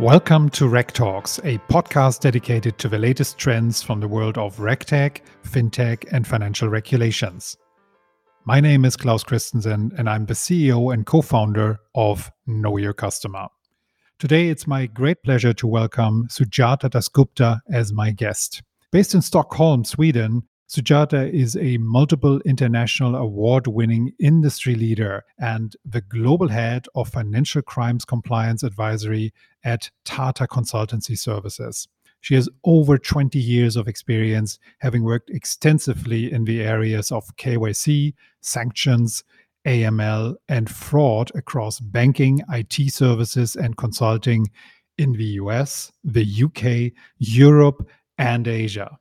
Welcome to RegTalks, a podcast dedicated to the latest trends from the world of RegTech, FinTech, and financial regulations. My name is Claus Christensen, and I'm the CEO and co founder of Know Your Customer. Today, it's my great pleasure to welcome Sujata Dasgupta as my guest. Based in Stockholm, Sweden, Sujata is a multiple international award winning industry leader and the global head of financial crimes compliance advisory at Tata Consultancy Services. She has over 20 years of experience, having worked extensively in the areas of KYC, sanctions, AML, and fraud across banking, IT services, and consulting in the US, the UK, Europe, and Asia.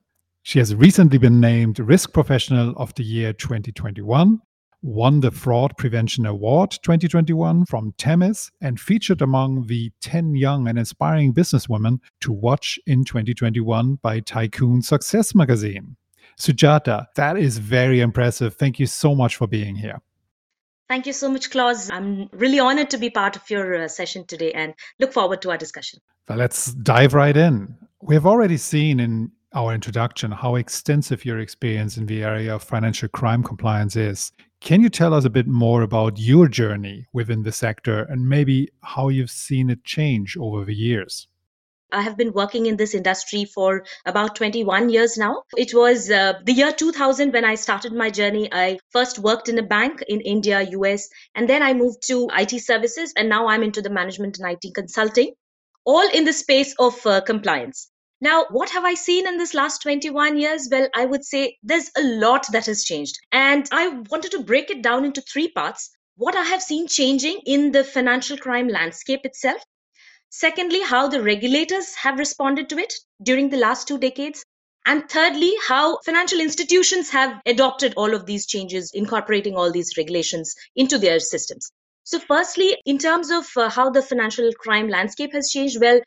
She has recently been named Risk Professional of the Year 2021, won the Fraud Prevention Award 2021 from Themis, and featured among the 10 young and inspiring businesswomen to watch in 2021 by Tycoon Success magazine. Sujata, that is very impressive. Thank you so much for being here. Thank you so much, Claus. I'm really honored to be part of your uh, session today and look forward to our discussion. Well, let's dive right in. We have already seen in our introduction how extensive your experience in the area of financial crime compliance is. Can you tell us a bit more about your journey within the sector and maybe how you've seen it change over the years? I have been working in this industry for about 21 years now. It was uh, the year 2000 when I started my journey. I first worked in a bank in India, US, and then I moved to IT services, and now I'm into the management and IT consulting, all in the space of uh, compliance. Now, what have I seen in this last 21 years? Well, I would say there's a lot that has changed. And I wanted to break it down into three parts. What I have seen changing in the financial crime landscape itself. Secondly, how the regulators have responded to it during the last two decades. And thirdly, how financial institutions have adopted all of these changes, incorporating all these regulations into their systems. So, firstly, in terms of uh, how the financial crime landscape has changed, well,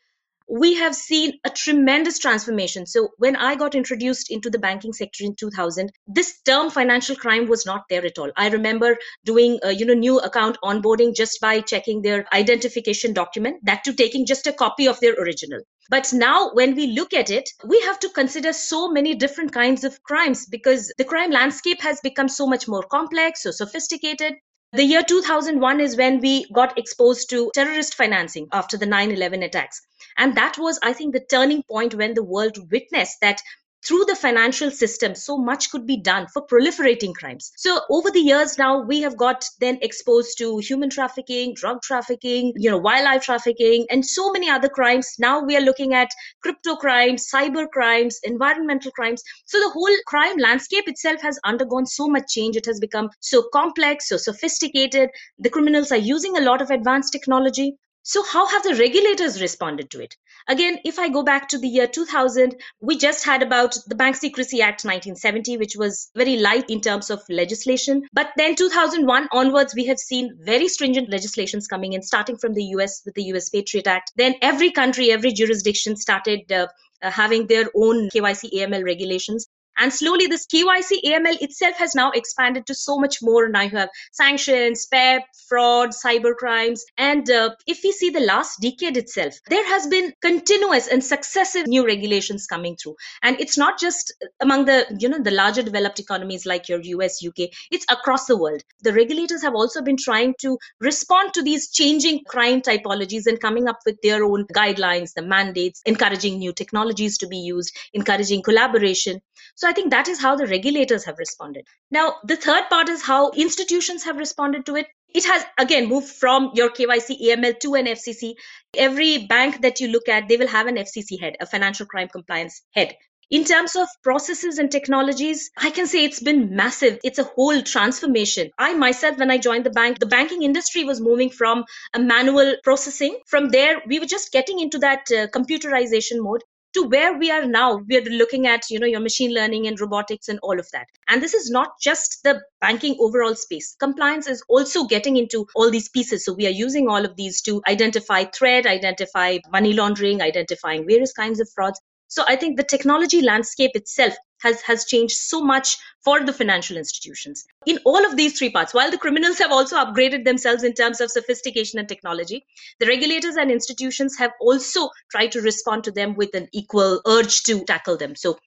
we have seen a tremendous transformation. So when I got introduced into the banking sector in 2000, this term financial crime was not there at all. I remember doing, a, you know, new account onboarding just by checking their identification document, that to taking just a copy of their original. But now when we look at it, we have to consider so many different kinds of crimes because the crime landscape has become so much more complex, so sophisticated. The year 2001 is when we got exposed to terrorist financing after the 9 11 attacks. And that was, I think, the turning point when the world witnessed that through the financial system so much could be done for proliferating crimes. So over the years now we have got then exposed to human trafficking drug trafficking you know wildlife trafficking and so many other crimes. Now we are looking at crypto crimes cyber crimes environmental crimes. So the whole crime landscape itself has undergone so much change. It has become so complex so sophisticated. The criminals are using a lot of advanced technology so, how have the regulators responded to it? Again, if I go back to the year 2000, we just had about the Bank Secrecy Act 1970, which was very light in terms of legislation. But then 2001 onwards, we have seen very stringent legislations coming in, starting from the US with the US Patriot Act. Then every country, every jurisdiction started uh, uh, having their own KYC AML regulations. And slowly, this KYC AML itself has now expanded to so much more. Now you have sanctions, PEP, fraud, cyber crimes. And uh, if we see the last decade itself, there has been continuous and successive new regulations coming through. And it's not just among the, you know, the larger developed economies like your US, UK, it's across the world. The regulators have also been trying to respond to these changing crime typologies and coming up with their own guidelines, the mandates, encouraging new technologies to be used, encouraging collaboration. I think that is how the regulators have responded. Now, the third part is how institutions have responded to it. It has again moved from your KYC AML to an FCC. Every bank that you look at, they will have an FCC head, a financial crime compliance head. In terms of processes and technologies, I can say it's been massive. It's a whole transformation. I myself, when I joined the bank, the banking industry was moving from a manual processing. From there, we were just getting into that uh, computerization mode to where we are now we are looking at you know your machine learning and robotics and all of that. And this is not just the banking overall space. Compliance is also getting into all these pieces. So we are using all of these to identify threat identify money laundering identifying various kinds of frauds. So i think the technology landscape itself has has changed so much for the financial institutions in all of these three parts while the criminals have also upgraded themselves in terms of sophistication and technology the regulators and institutions have also tried to respond to them with an equal urge to tackle them so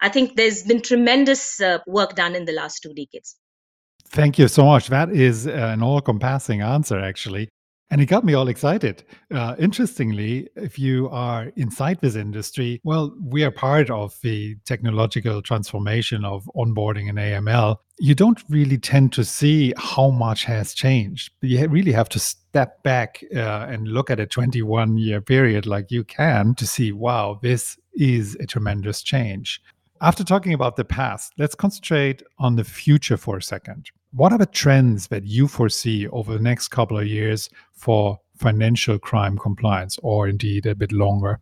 i think there's been tremendous uh, work done in the last two decades Thank you so much. That is an all compassing answer, actually. And it got me all excited. Uh, interestingly, if you are inside this industry, well, we are part of the technological transformation of onboarding and AML. You don't really tend to see how much has changed. You really have to step back uh, and look at a 21 year period like you can to see, wow, this is a tremendous change. After talking about the past, let's concentrate on the future for a second. What are the trends that you foresee over the next couple of years for financial crime compliance, or indeed a bit longer?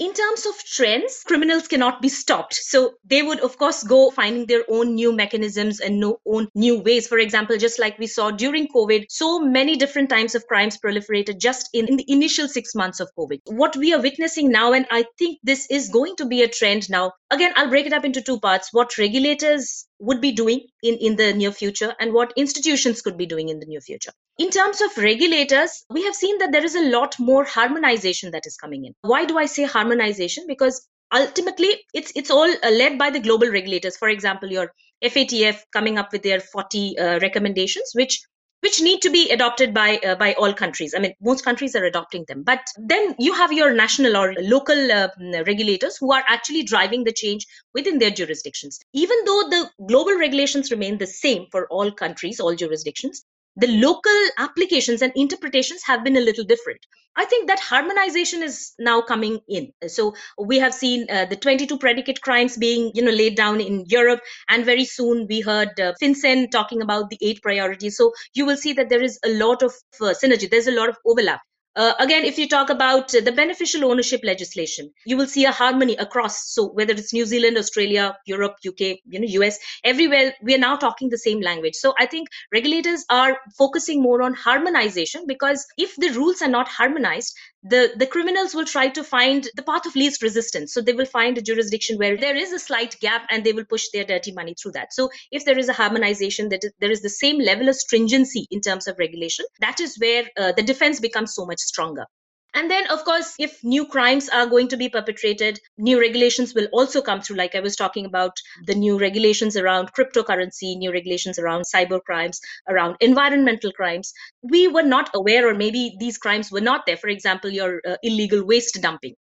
In terms of trends, criminals cannot be stopped. So they would, of course, go finding their own new mechanisms and no own new ways. For example, just like we saw during COVID, so many different types of crimes proliferated just in, in the initial six months of COVID. What we are witnessing now, and I think this is going to be a trend now. Again, I'll break it up into two parts. What regulators would be doing in, in the near future and what institutions could be doing in the near future. In terms of regulators, we have seen that there is a lot more harmonization that is coming in. Why do I say harmonization? Because ultimately it's it's all uh, led by the global regulators. For example, your FATF coming up with their 40 uh, recommendations, which which need to be adopted by uh, by all countries. I mean, most countries are adopting them, but then you have your national or local uh, regulators who are actually driving the change within their jurisdictions. Even though the global regulations remain the same for all countries, all jurisdictions, the local applications and interpretations have been a little different. I think that harmonization is now coming in. So we have seen uh, the 22 predicate crimes being, you know, laid down in Europe, and very soon we heard uh, FinCEN talking about the eight priorities. So you will see that there is a lot of uh, synergy. There's a lot of overlap. Uh, again, if you talk about the beneficial ownership legislation, you will see a harmony across. So whether it's New Zealand, Australia, Europe, UK, you know, US, everywhere, we are now talking the same language. So I think regulators are focusing more on harmonization because if the rules are not harmonized, the, the criminals will try to find the path of least resistance. So they will find a jurisdiction where there is a slight gap and they will push their dirty money through that. So if there is a harmonization, that there is the same level of stringency in terms of regulation, that is where uh, the defense becomes so much stronger. And then, of course, if new crimes are going to be perpetrated, new regulations will also come through. Like I was talking about the new regulations around cryptocurrency, new regulations around cyber crimes, around environmental crimes. We were not aware, or maybe these crimes were not there. For example, your uh, illegal waste dumping.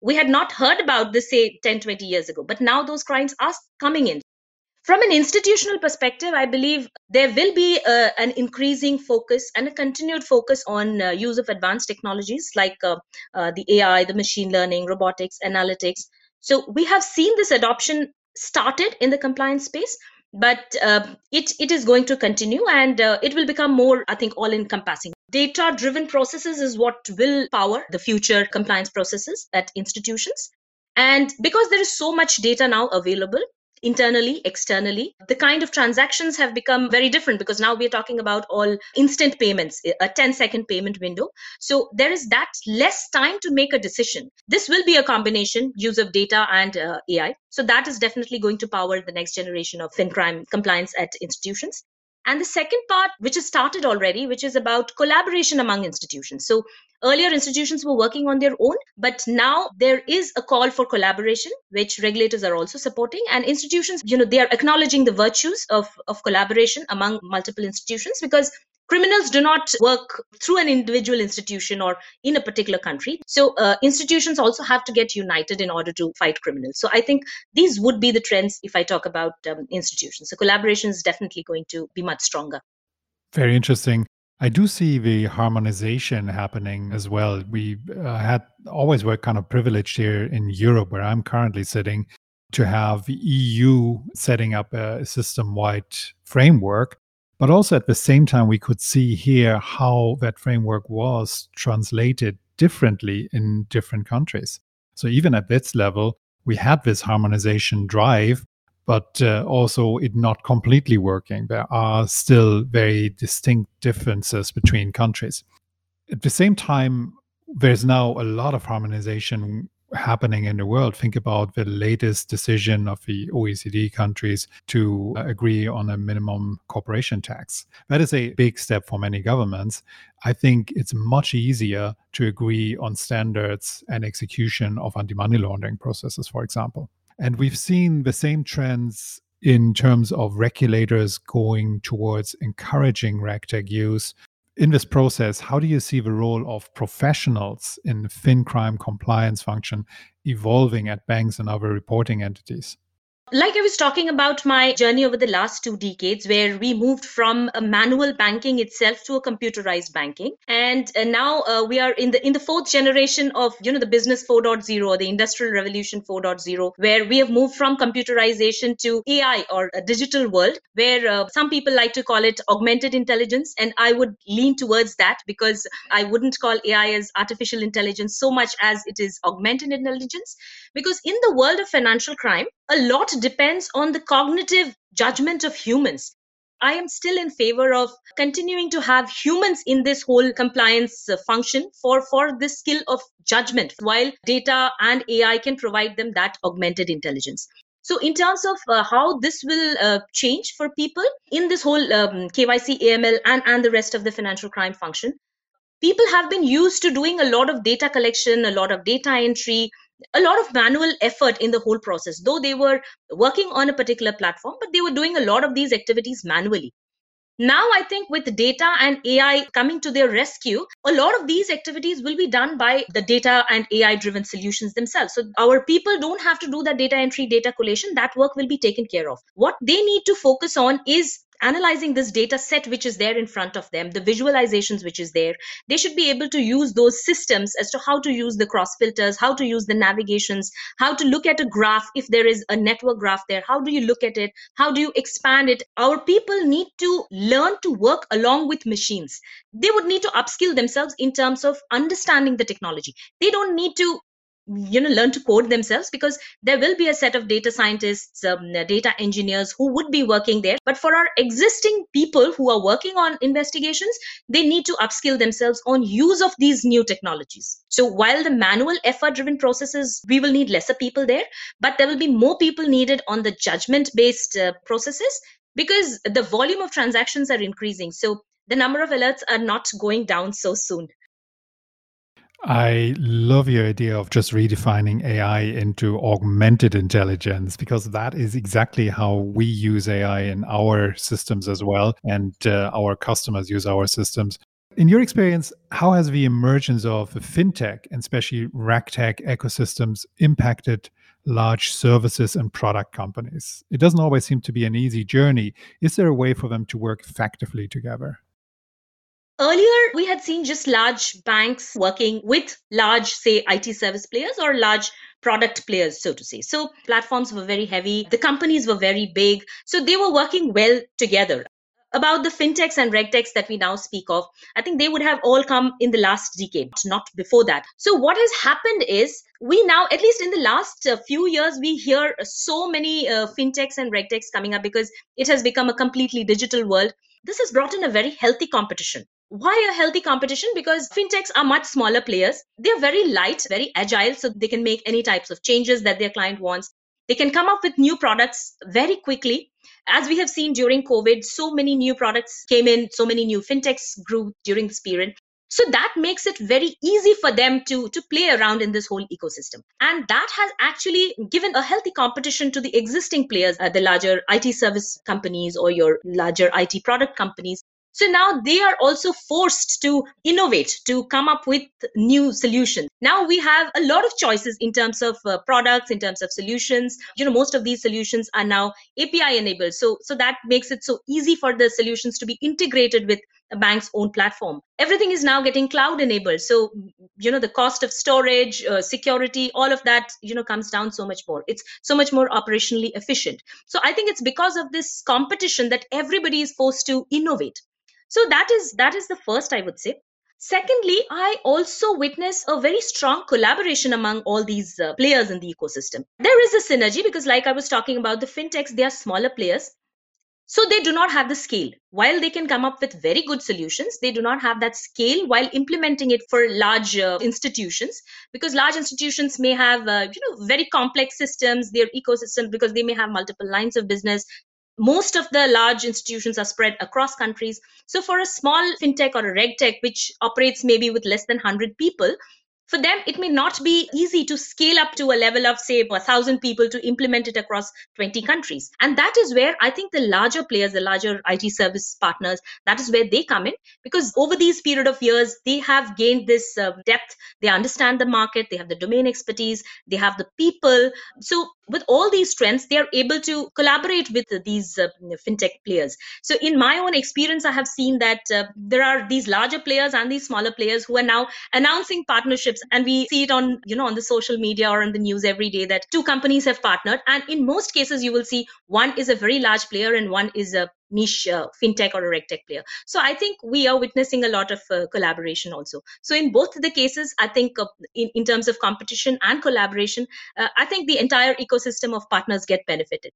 We had not heard about this, say, 10, 20 years ago, but now those crimes are coming in. From an institutional perspective, I believe there will be uh, an increasing focus and a continued focus on uh, use of advanced technologies like uh, uh the AI, the machine learning, robotics, analytics. So we have seen this adoption started in the compliance space, but uh, it, it is going to continue and it will become more, I think, all encompassing. Data driven processes is what will power the future compliance processes at institutions. And because there is so much data now available, internally, externally. The kind of transactions have become very different because now we're talking about all instant payments, a 10 second payment window. So there is that less time to make a decision. This will be a combination use of data and uh, AI. So that is definitely going to power the next generation of fin crime compliance at institutions. And the second part, which has started already, which is about collaboration among institutions. So earlier institutions were working on their own, but now there is a call for collaboration, which regulators are also supporting. And institutions, you know, they are acknowledging the virtues of, of collaboration among multiple institutions because criminals do not work through an individual institution or in a particular country. So uh, institutions also have to get united in order to fight criminals. So i think these would be the trends if i talk about um, institutions. So collaboration is definitely going to be much stronger. Very interesting. I do see the harmonization happening as well. We uh, had always were kind of privileged here in Europe, where I'm currently sitting, to have EU setting up a system wide framework but also at the same time, we could see here how that framework was translated differently in different countries. So even at this level, we had this harmonization drive, but uh, also it not completely working. There are still very distinct differences between countries. At the same time, there's now a lot of harmonization happening in the world. Think about the latest decision of the OECD countries to uh, agree on a minimum corporation tax. That is a big step for many governments. I think it's much easier to agree on standards and execution of anti money laundering processes, for example. And we've seen the same trends in terms of regulators going towards encouraging RegTech use in this process, how do you see the role of professionals in fin crime compliance function evolving at banks and other reporting entities? Like I was talking about my journey over the last two decades, where we moved from a manual banking itself to a computerized banking, and uh, now uh, we are in the in the fourth generation of you know the business 4.0 or the industrial revolution 4.0, where we have moved from computerization to AI or a digital world, where uh, some people like to call it augmented intelligence, and I would lean towards that because I wouldn't call AI as artificial intelligence so much as it is augmented intelligence, because in the world of financial crime, a lot depends on the cognitive judgment of humans. I am still in favor of continuing to have humans in this whole compliance uh, function for, for this skill of judgment, while data and AI can provide them that augmented intelligence. So, in terms of uh, how this will uh, change for people in this whole um, KYC, AML, and, and the rest of the financial crime function, people have been used to doing a lot of data collection, a lot of data entry, a lot of manual effort in the whole process though they were working on a particular platform but they were doing a lot of these activities manually. Now i think with data and ai coming to their rescue a lot of these activities will be done by the data and ai driven solutions themselves. So our people don't have to do that data entry data collation. That work will be taken care of. What they need to focus on is analyzing this data set which is there in front of them, the visualizations which is there, they should be able to use those systems as to how to use the cross filters, how to use the navigations, how to look at a graph if there is a network graph there, how do you look at it, how do you expand it. Our people need to learn to work along with machines. They would need to upskill themselves in terms of understanding the technology. They don't need to you know learn to code themselves because there will be a set of data scientists um, data engineers who would be working there. But for our existing people who are working on investigations they need to upskill themselves on use of these new technologies. So while the manual effort driven processes we will need lesser people there but there will be more people needed on the judgment based uh, processes because the volume of transactions are increasing. So the number of alerts are not going down so soon I love your idea of just redefining AI into augmented intelligence because that is exactly how we use AI in our systems as well, and uh, our customers use our systems. In your experience, how has the emergence of the fintech and especially regtech ecosystems impacted large services and product companies? It doesn't always seem to be an easy journey. Is there a way for them to work effectively together? Earlier, we had seen just large banks working with large, say, IT service players or large product players, so to say. So platforms were very heavy, the companies were very big, so they were working well together. About the fintechs and regtechs that we now speak of, I think they would have all come in the last decade, not before that. So, what has happened is we now, at least in the last uh, few years, we hear so many uh, fintechs and regtechs coming up because it has become a completely digital world. This has brought in a very healthy competition why a healthy competition? Because fintechs are much smaller players. They're very light, very agile, so they can make any types of changes that their client wants. They can come up with new products very quickly. As we have seen during COVID, so many new products came in, so many new fintechs grew during this period. So that makes it very easy for them to, to play around in this whole ecosystem. And that has actually given a healthy competition to the existing players, uh, the larger IT service companies or your larger IT product companies so now they are also forced to innovate, to come up with new solutions. Now we have a lot of choices in terms of uh, products, in terms of solutions. You know, most of these solutions are now API enabled. So, so that makes it so easy for the solutions to be integrated with a bank's own platform. Everything is now getting cloud enabled. So, you know, the cost of storage, uh, security, all of that, you know, comes down so much more. It's so much more operationally efficient. So I think it's because of this competition that everybody is forced to innovate so that is that is the first i would say. Secondly i also witness a very strong collaboration among all these uh, players in the ecosystem. There is a synergy because like i was talking about the fintechs they are smaller players. So they do not have the scale. While they can come up with very good solutions they do not have that scale while implementing it for large uh, institutions because large institutions may have uh, you know very complex systems their ecosystem because they may have multiple lines of business most of the large institutions are spread across countries. So for a small fintech or a regtech which operates maybe with less than 100 people for them it may not be easy to scale up to a level of say a thousand people to implement it across 20 countries. And that is where i think the larger players the larger it service partners that is where they come in because over these period of years they have gained this uh, depth. They understand the market. They have the domain expertise. They have the people. So with all these strengths they are able to collaborate with these uh, fintech players. So in my own experience i have seen that uh, there are these larger players and these smaller players who are now announcing partnerships and we see it on you know on the social media or in the news every day that two companies have partnered. And in most cases you will see one is a very large player and one is a niche uh, fintech or a regtech player. So i think we are witnessing a lot of uh, collaboration also. So in both the cases i think uh, in, in terms of competition and collaboration uh, i think the entire ecosystem of partners get benefited.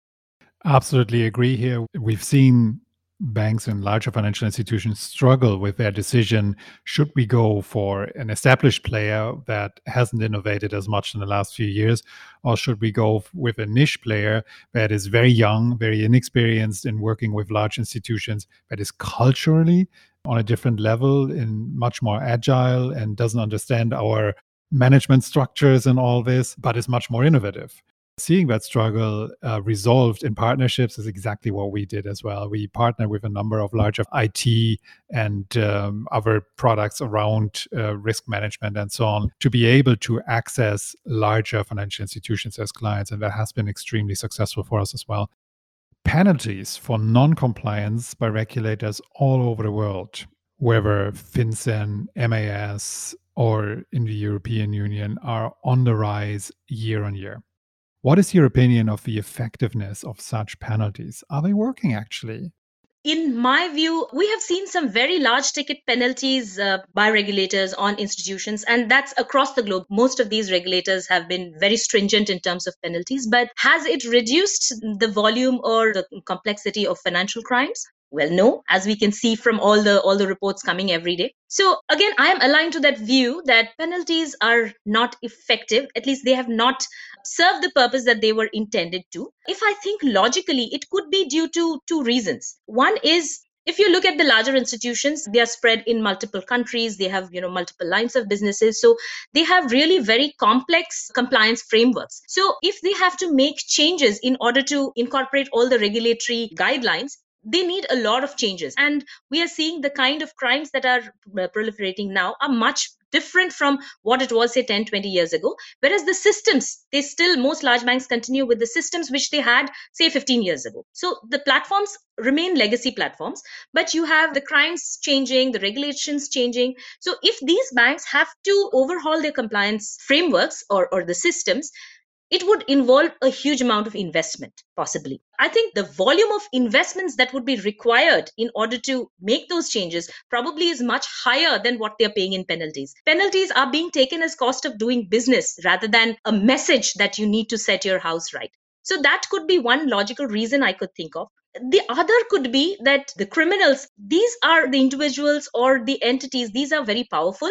Absolutely agree here. We've seen banks and larger financial institutions struggle with their decision should we go for an established player that hasn't innovated as much in the last few years or should we go with a niche player that is very young very inexperienced in working with large institutions that is culturally on a different level and much more agile and doesn't understand our management structures and all this but is much more innovative Seeing that struggle uh, resolved in partnerships is exactly what we did as well. We partner with a number of larger IT and um, other products around uh, risk management and so on to be able to access larger financial institutions as clients. And that has been extremely successful for us as well. Penalties for non compliance by regulators all over the world, whether FinCEN, MAS, or in the European Union, are on the rise year on year. What is your opinion of the effectiveness of such penalties? Are they working actually? in my view, we have seen some very large ticket penalties uh, by regulators on institutions, and that's across the globe. Most of these regulators have been very stringent in terms of penalties, but has it reduced the volume or the complexity of financial crimes? Well no as we can see from all the all the reports coming every day. So again i am aligned to that view that penalties are not effective. At least they have not served the purpose that they were intended to. If i think logically it could be due to two reasons. One is if you look at the larger institutions they are spread in multiple countries. They have you know multiple lines of businesses. So they have really very complex compliance frameworks. So if they have to make changes in order to incorporate all the regulatory guidelines they need a lot of changes. And we are seeing the kind of crimes that are uh, proliferating now are much different from what it was say 10 20 years ago. Whereas the systems they still most large banks continue with the systems which they had say 15 years ago. So the platforms remain legacy platforms but you have the crimes changing the regulations changing. So if these banks have to overhaul their compliance frameworks or, or the systems it would involve a huge amount of investment possibly. I think the volume of investments that would be required in order to make those changes probably is much higher than what they're paying in penalties. Penalties are being taken as cost of doing business rather than a message that you need to set your house right. So that could be one logical reason i could think of. The other could be that the criminals these are the individuals or the entities these are very powerful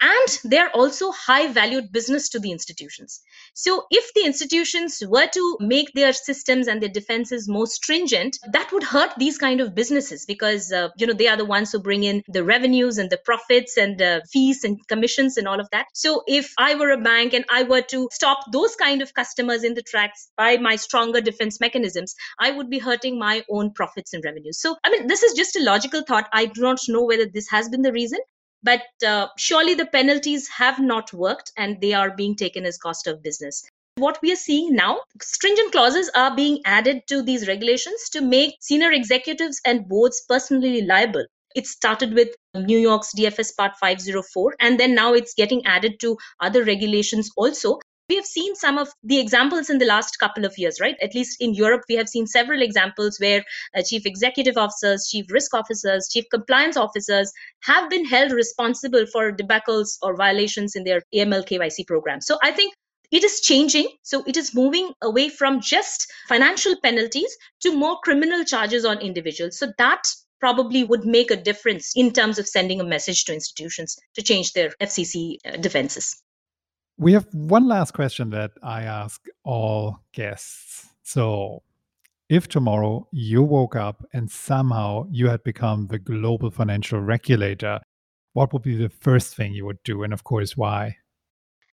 and they're also high valued business to the institutions. So if the institutions were to make their systems and their defenses more stringent that would hurt these kind of businesses because uh, you know they are the ones who bring in the revenues and the profits and uh, fees and commissions and all of that. So if i were a bank and i were to stop those kind of customers in the tracks by my stronger defense mechanisms i would be hurting my own profits and revenues. So i mean this is just a logical thought. I do not know whether this has been the reason but uh, surely the penalties have not worked and they are being taken as cost of business. What we are seeing now stringent clauses are being added to these regulations to make senior executives and boards personally liable. It started with New York's DFS Part 504, and then now it's getting added to other regulations also we have seen some of the examples in the last couple of years right at least in europe we have seen several examples where uh, chief executive officers chief risk officers chief compliance officers have been held responsible for debacles or violations in their aml kyc program so i think it is changing. So it is moving away from just financial penalties to more criminal charges on individuals. So that probably would make a difference in terms of sending a message to institutions to change their FCC uh, defenses. We have one last question that I ask all guests. So, if tomorrow you woke up and somehow you had become the global financial regulator, what would be the first thing you would do? And of course, why?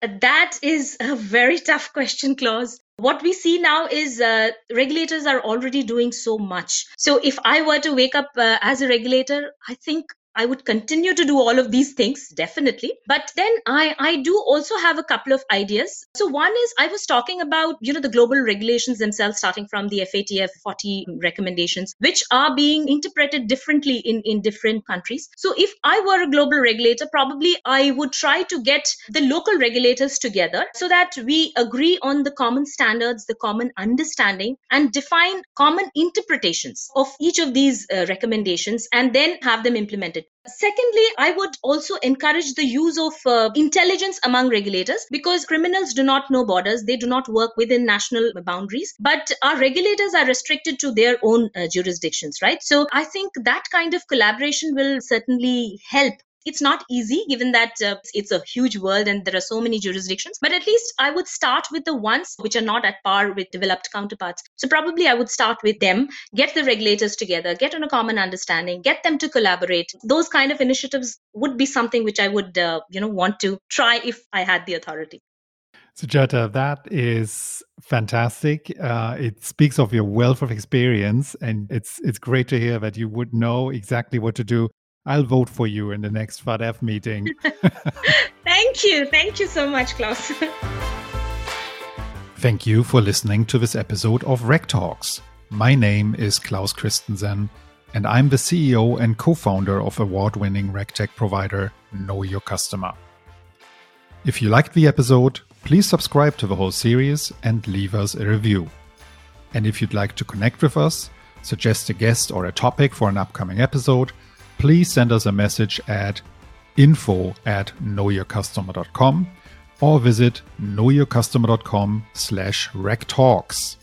That is a very tough question, Claus. What we see now is uh, regulators are already doing so much. So if I were to wake up uh, as a regulator, I think I would continue to do all of these things, definitely. But then I, I do also have a couple of ideas. So one is I was talking about, you know, the global regulations themselves, starting from the FATF 40 recommendations, which are being interpreted differently in, in different countries. So if I were a global regulator, probably I would try to get the local regulators together so that we agree on the common standards, the common understanding, and define common interpretations of each of these uh, recommendations and then have them implemented. Secondly, I would also encourage the use of uh, intelligence among regulators because criminals do not know borders. They do not work within national boundaries, but our regulators are restricted to their own uh, jurisdictions, right? So I think that kind of collaboration will certainly help it's not easy given that uh, it's a huge world and there are so many jurisdictions but at least i would start with the ones which are not at par with developed counterparts. So probably i would start with them get the regulators together get on a common understanding get them to collaborate. Those kind of initiatives would be something which i would uh, you know want to try if i had the authority. So Sujata, that is fantastic. Uh, it speaks of your wealth of experience, and it's it's great to hear that you would know exactly what to do I'll vote for you in the next FATF meeting. Thank you. Thank you so much, Claus. Thank you for listening to this episode of RegTalks. My name is Claus Christensen, and I'm the CEO and co founder of award winning RegTech provider Know Your Customer. If you liked the episode, please subscribe to the whole series and leave us a review. And if you'd like to connect with us, suggest a guest or a topic for an upcoming episode, please send us a message at info at knowyourcustomer.com or visit knowyourcustomer.com slash regtalks.